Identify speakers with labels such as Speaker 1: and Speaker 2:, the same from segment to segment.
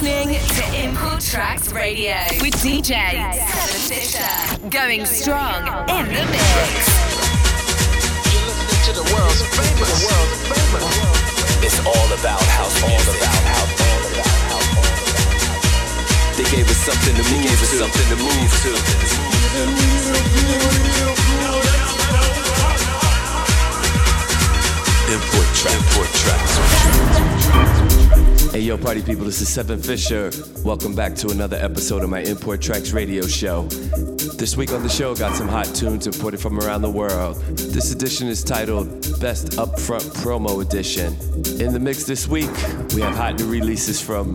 Speaker 1: listening to Import Tracks Radio with DJ Fisher. Going strong in the mix.
Speaker 2: You're listening to the world's famous. The world's famous.
Speaker 3: It's all about house all. About house, all about house. They gave us something to move gave us something to move to. Import track, import tracks. Hey yo, party people, this is Seven Fisher. Welcome back to another episode of my Import Tracks radio show. This week on the show, got some hot tunes imported from around the world. This edition is titled Best Upfront Promo Edition. In the mix this week, we have hot new releases from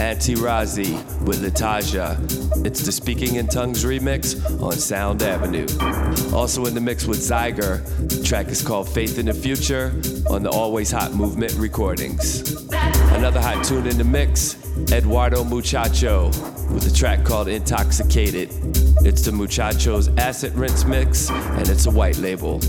Speaker 3: Anti Razi with Lataja. It's the Speaking in Tongues remix on Sound Avenue. Also in the mix with Zyger, the track is called Faith in the Future on the Always Hot Movement recordings. Another hot tune in the mix, Eduardo Muchacho with a track called Intoxicated. It's the Muchachos Acid Rinse Mix, and it's a white label.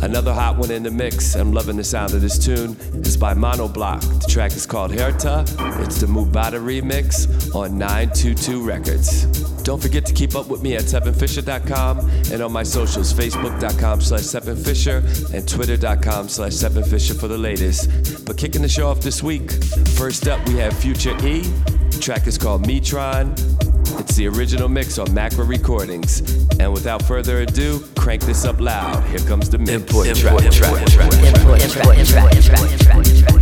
Speaker 3: Another hot one in the mix, I'm loving the sound of this tune, is by Monoblock. The track is called Herta. It's the Mubata remix on 922 Records. Don't forget to keep up with me at sevenfisher.com and on my socials, facebook.com slash sevenfisher and twitter.com slash sevenfisher for the latest. But kicking the show off this week, first up we have Future E. The track is called Metron. It's the original mix on Macro Recordings. And without further ado, crank this up loud. Here comes the mix.
Speaker 4: Import, import, import, import, import, import, import, import, import, import,
Speaker 3: yo,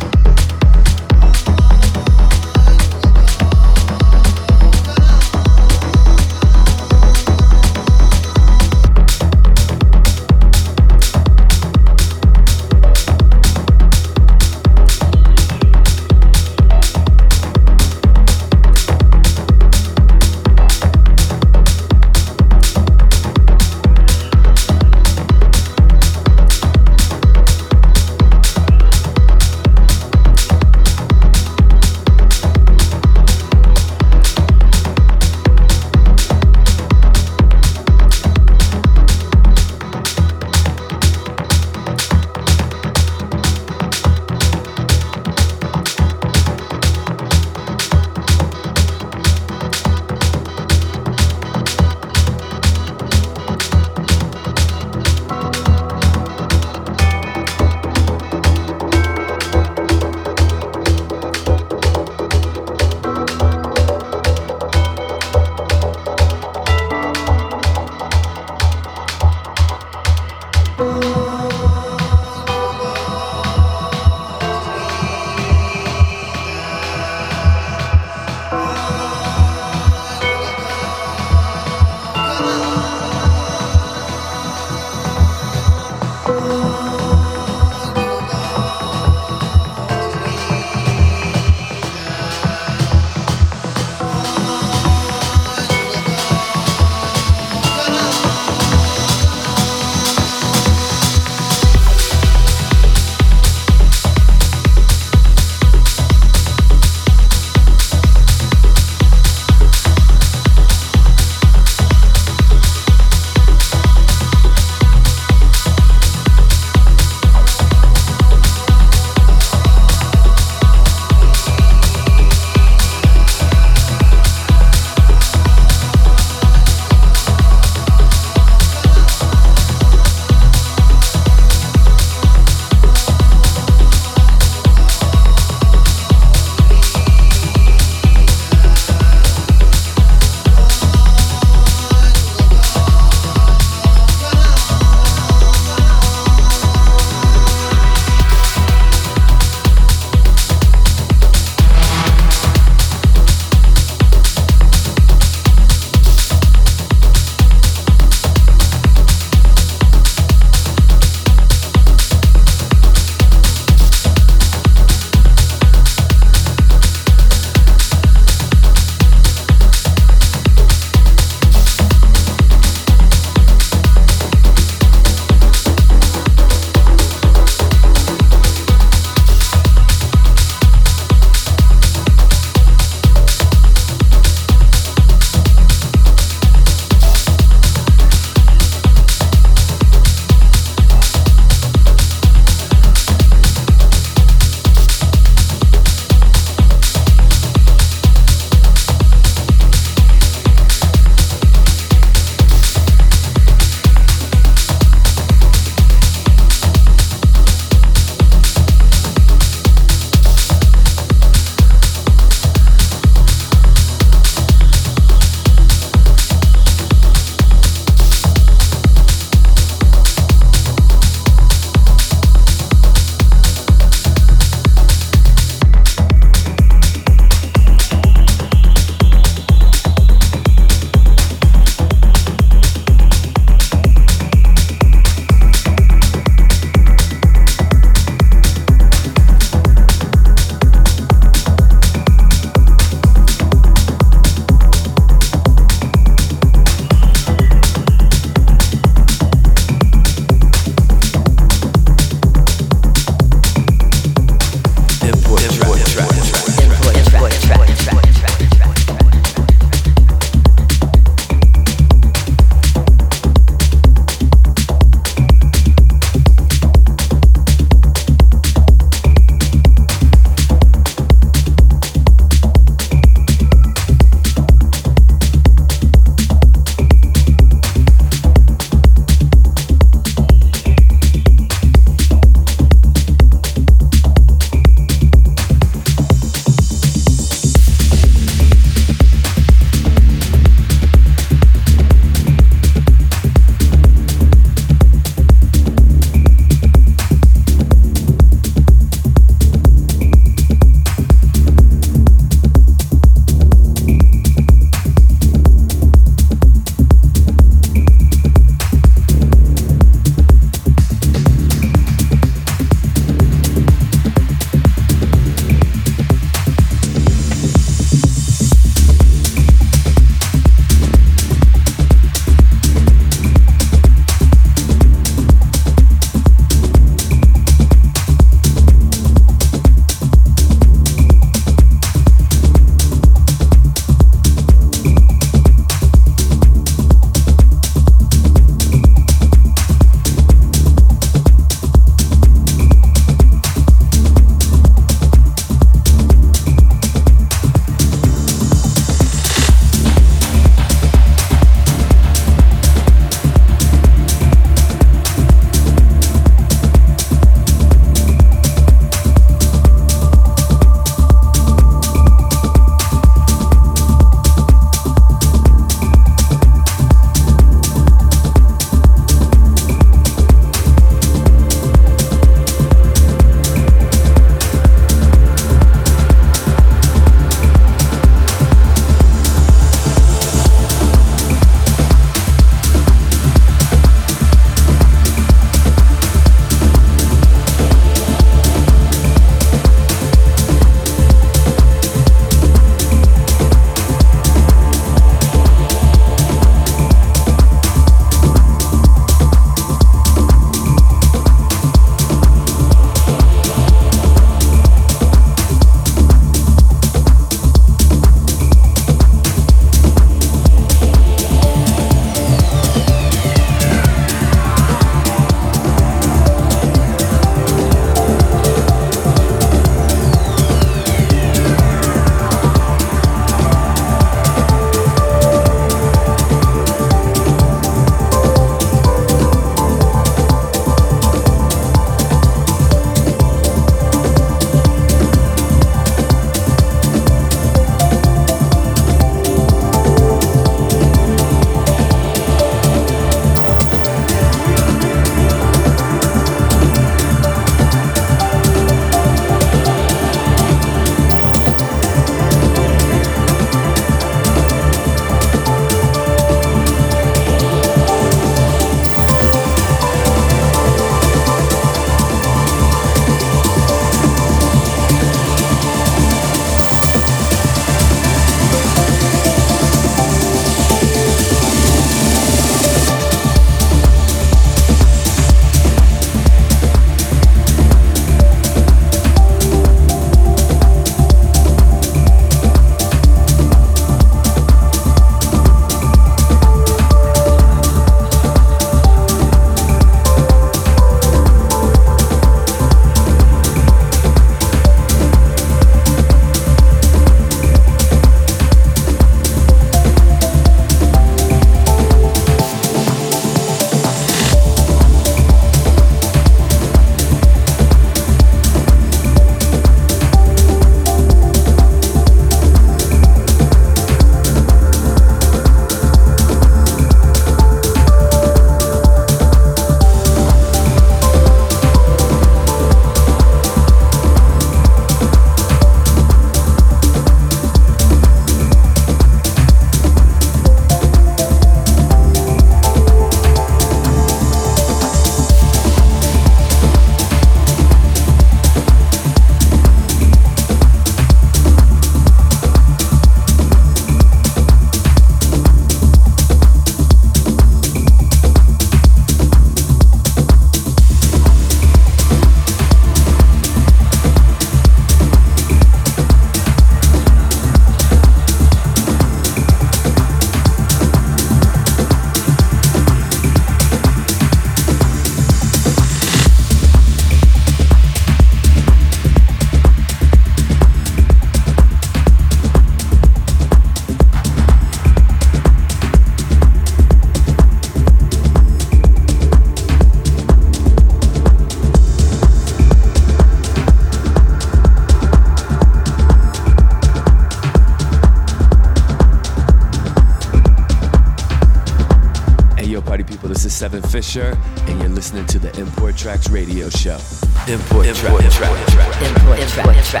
Speaker 3: Seven Fisher, and you're listening to the Import Tracks Radio Show. Import, Import.
Speaker 4: Import Track,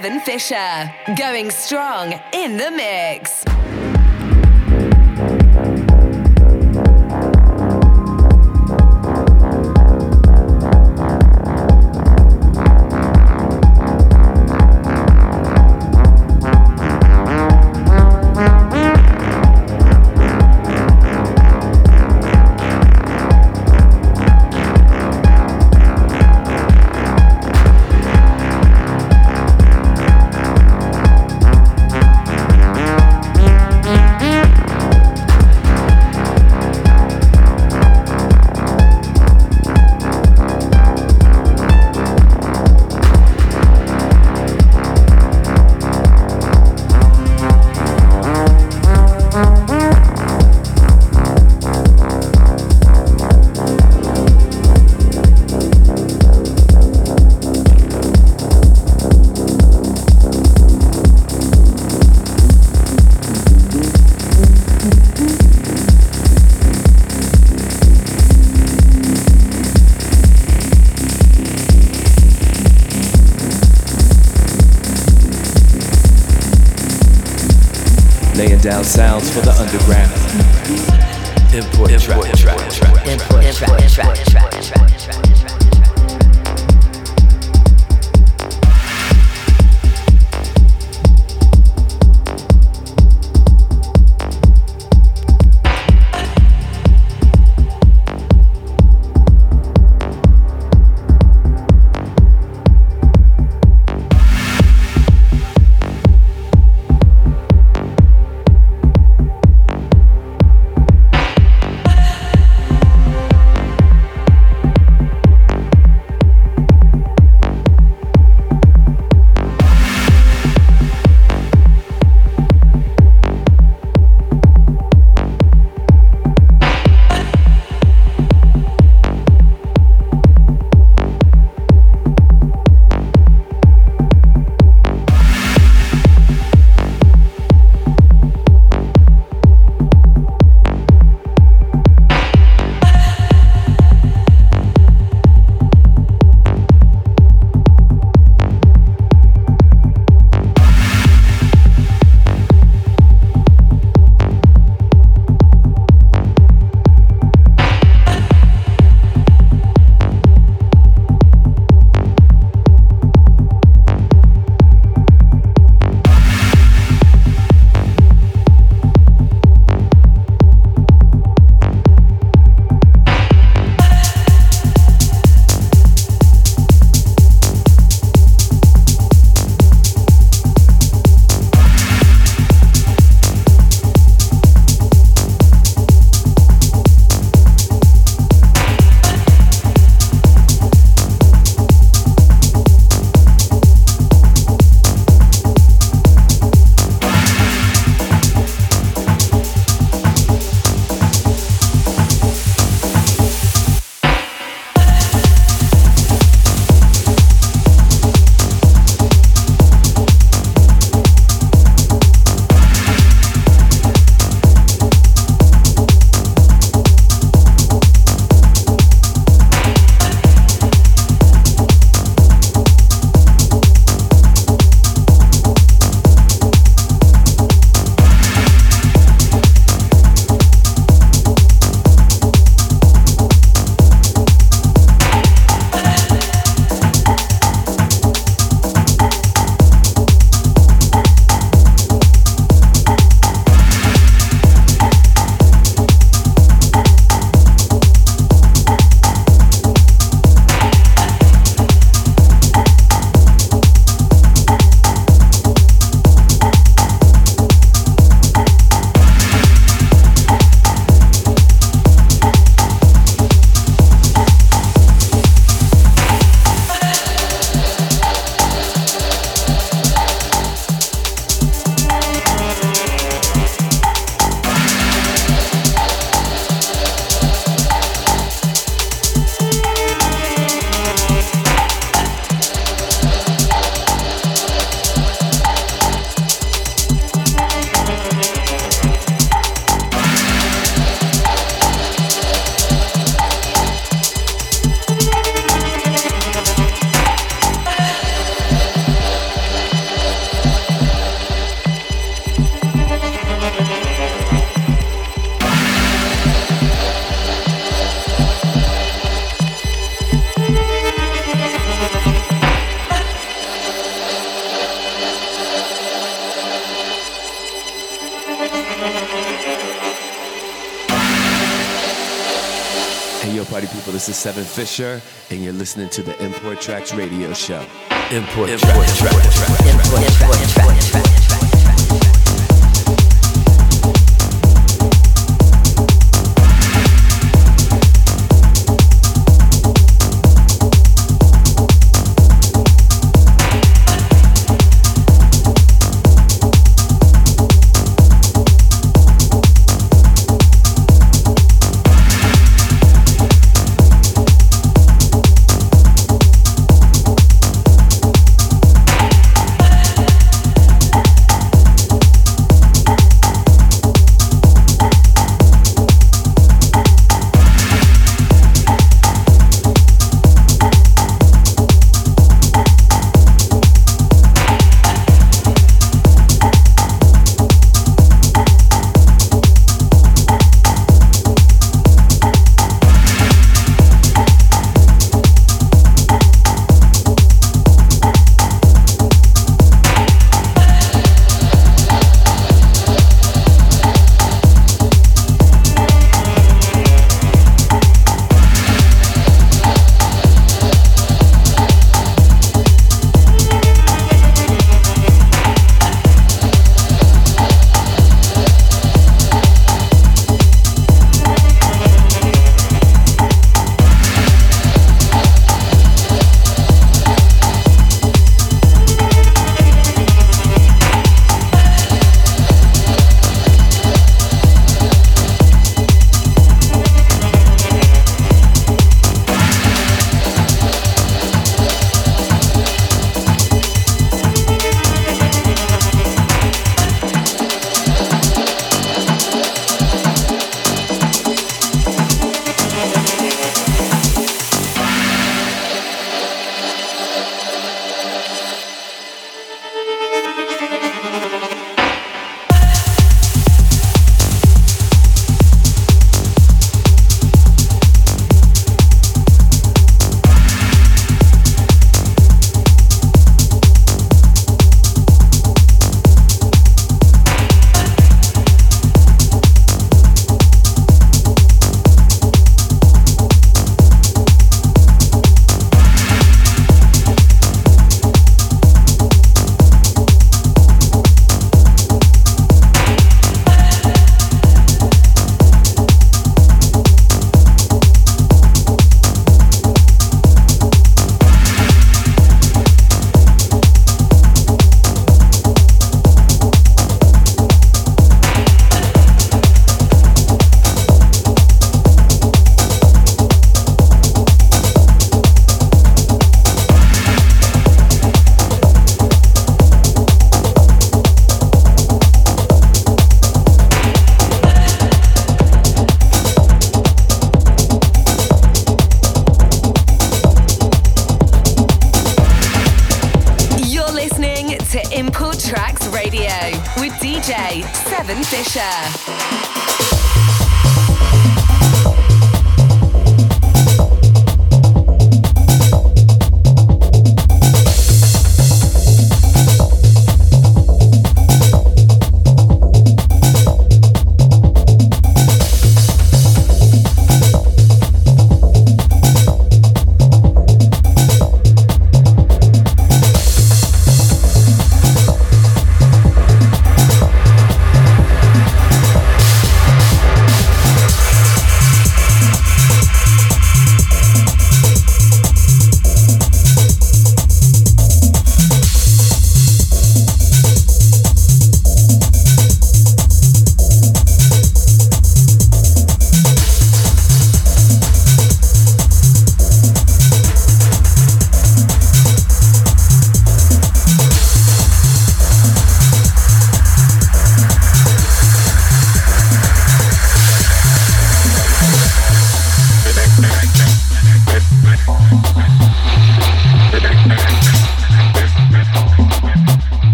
Speaker 1: Seven Fisher. Going strong in the mix.
Speaker 3: Underground. Seven Fisher, and you're listening to the Import Tracks radio show. Import,
Speaker 4: Import
Speaker 3: Tracks.
Speaker 4: track. Import track. Track. Track.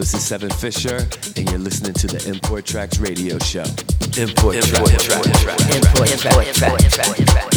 Speaker 3: This is Seven Fisher, and you're listening to the Import Tracks Radio Show. Import, Import Tracks.
Speaker 4: Import Tracks. Import Tracks.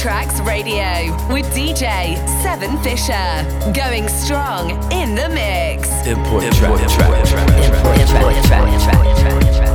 Speaker 1: Tracks Radio with DJ Seven Fisher. Going strong in the mix.
Speaker 5: Import, Import track, track, track,
Speaker 3: Import track, track, track, track, track.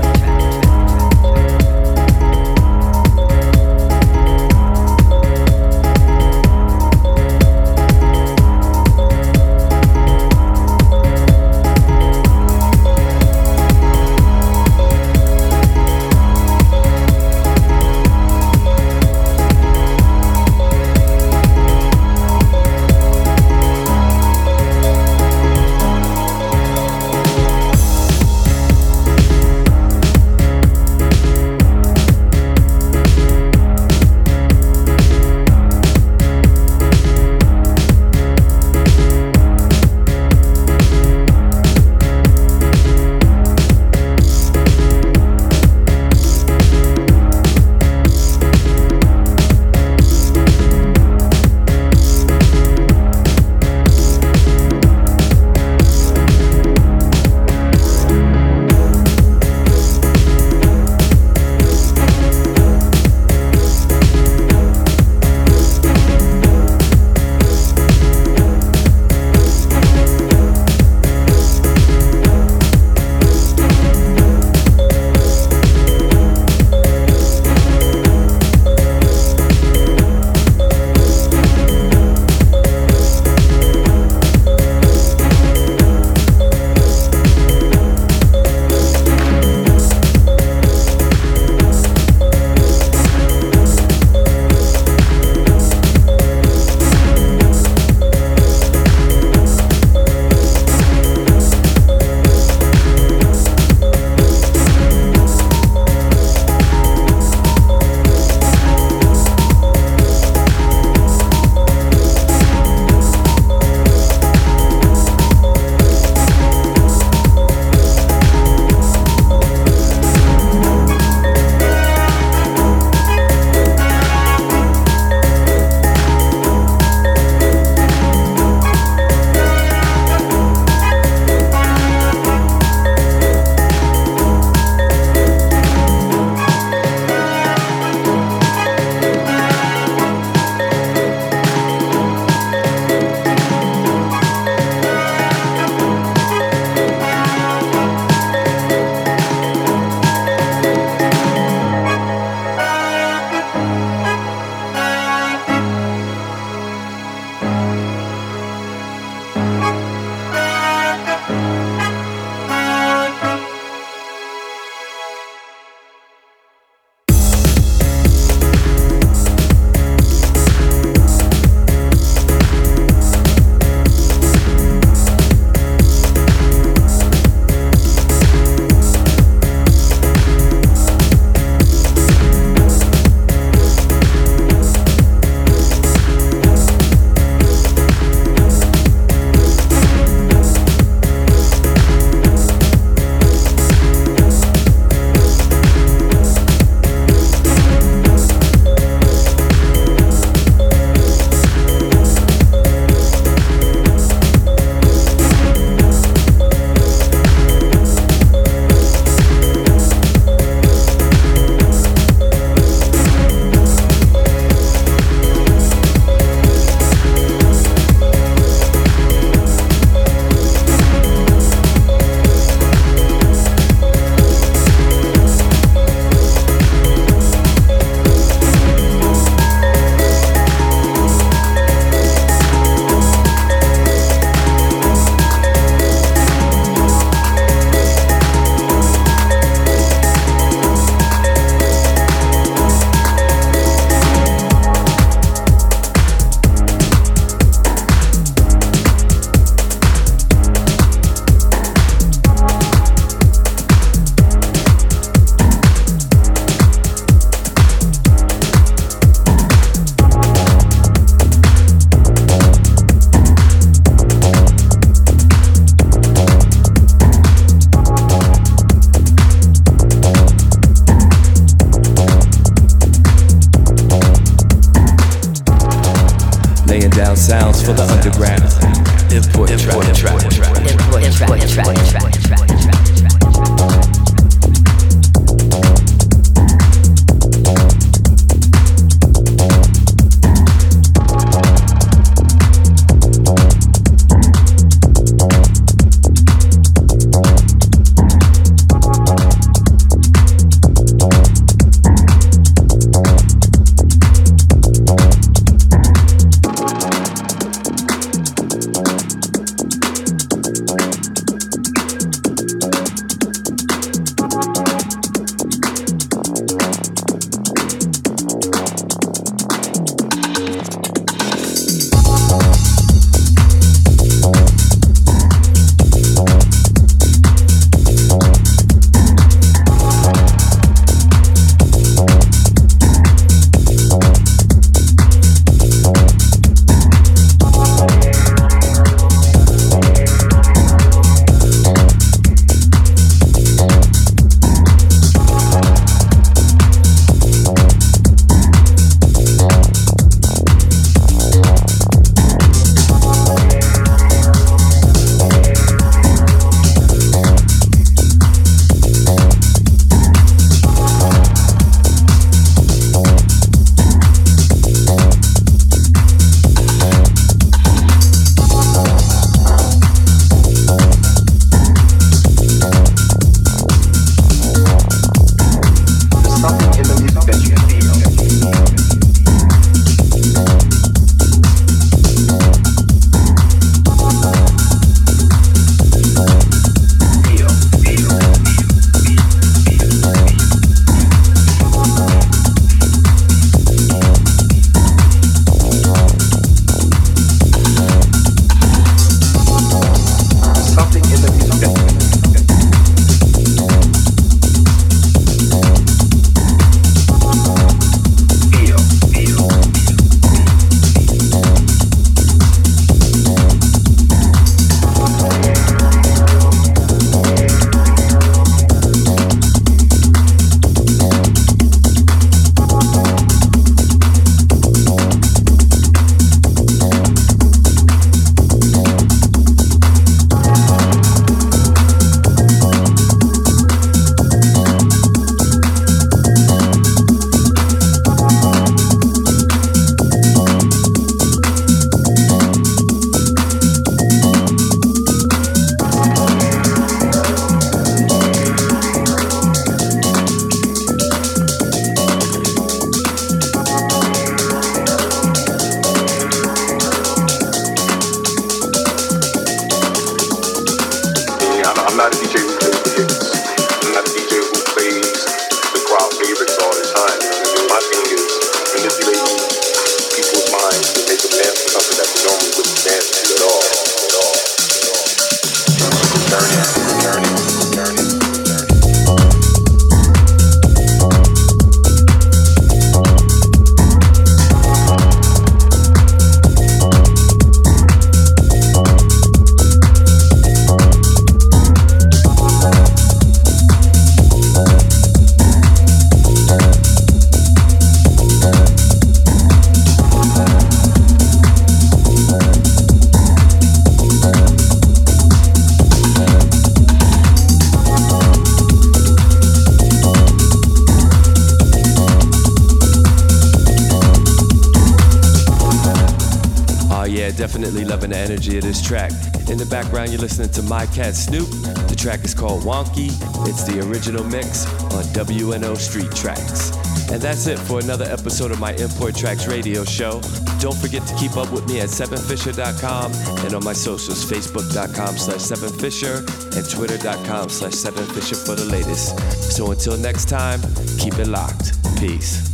Speaker 3: Track. In the background, you're listening to My Cat Snoop. The track is called Wonky. It's the original mix on WNO Street Tracks. And that's it for another episode of my Import Tracks radio show. Don't forget to keep up with me at 7fisher.com and on my socials, facebook.com slash 7fisher and twitter.com slash 7fisher for the latest. So until next time, keep it locked. Peace.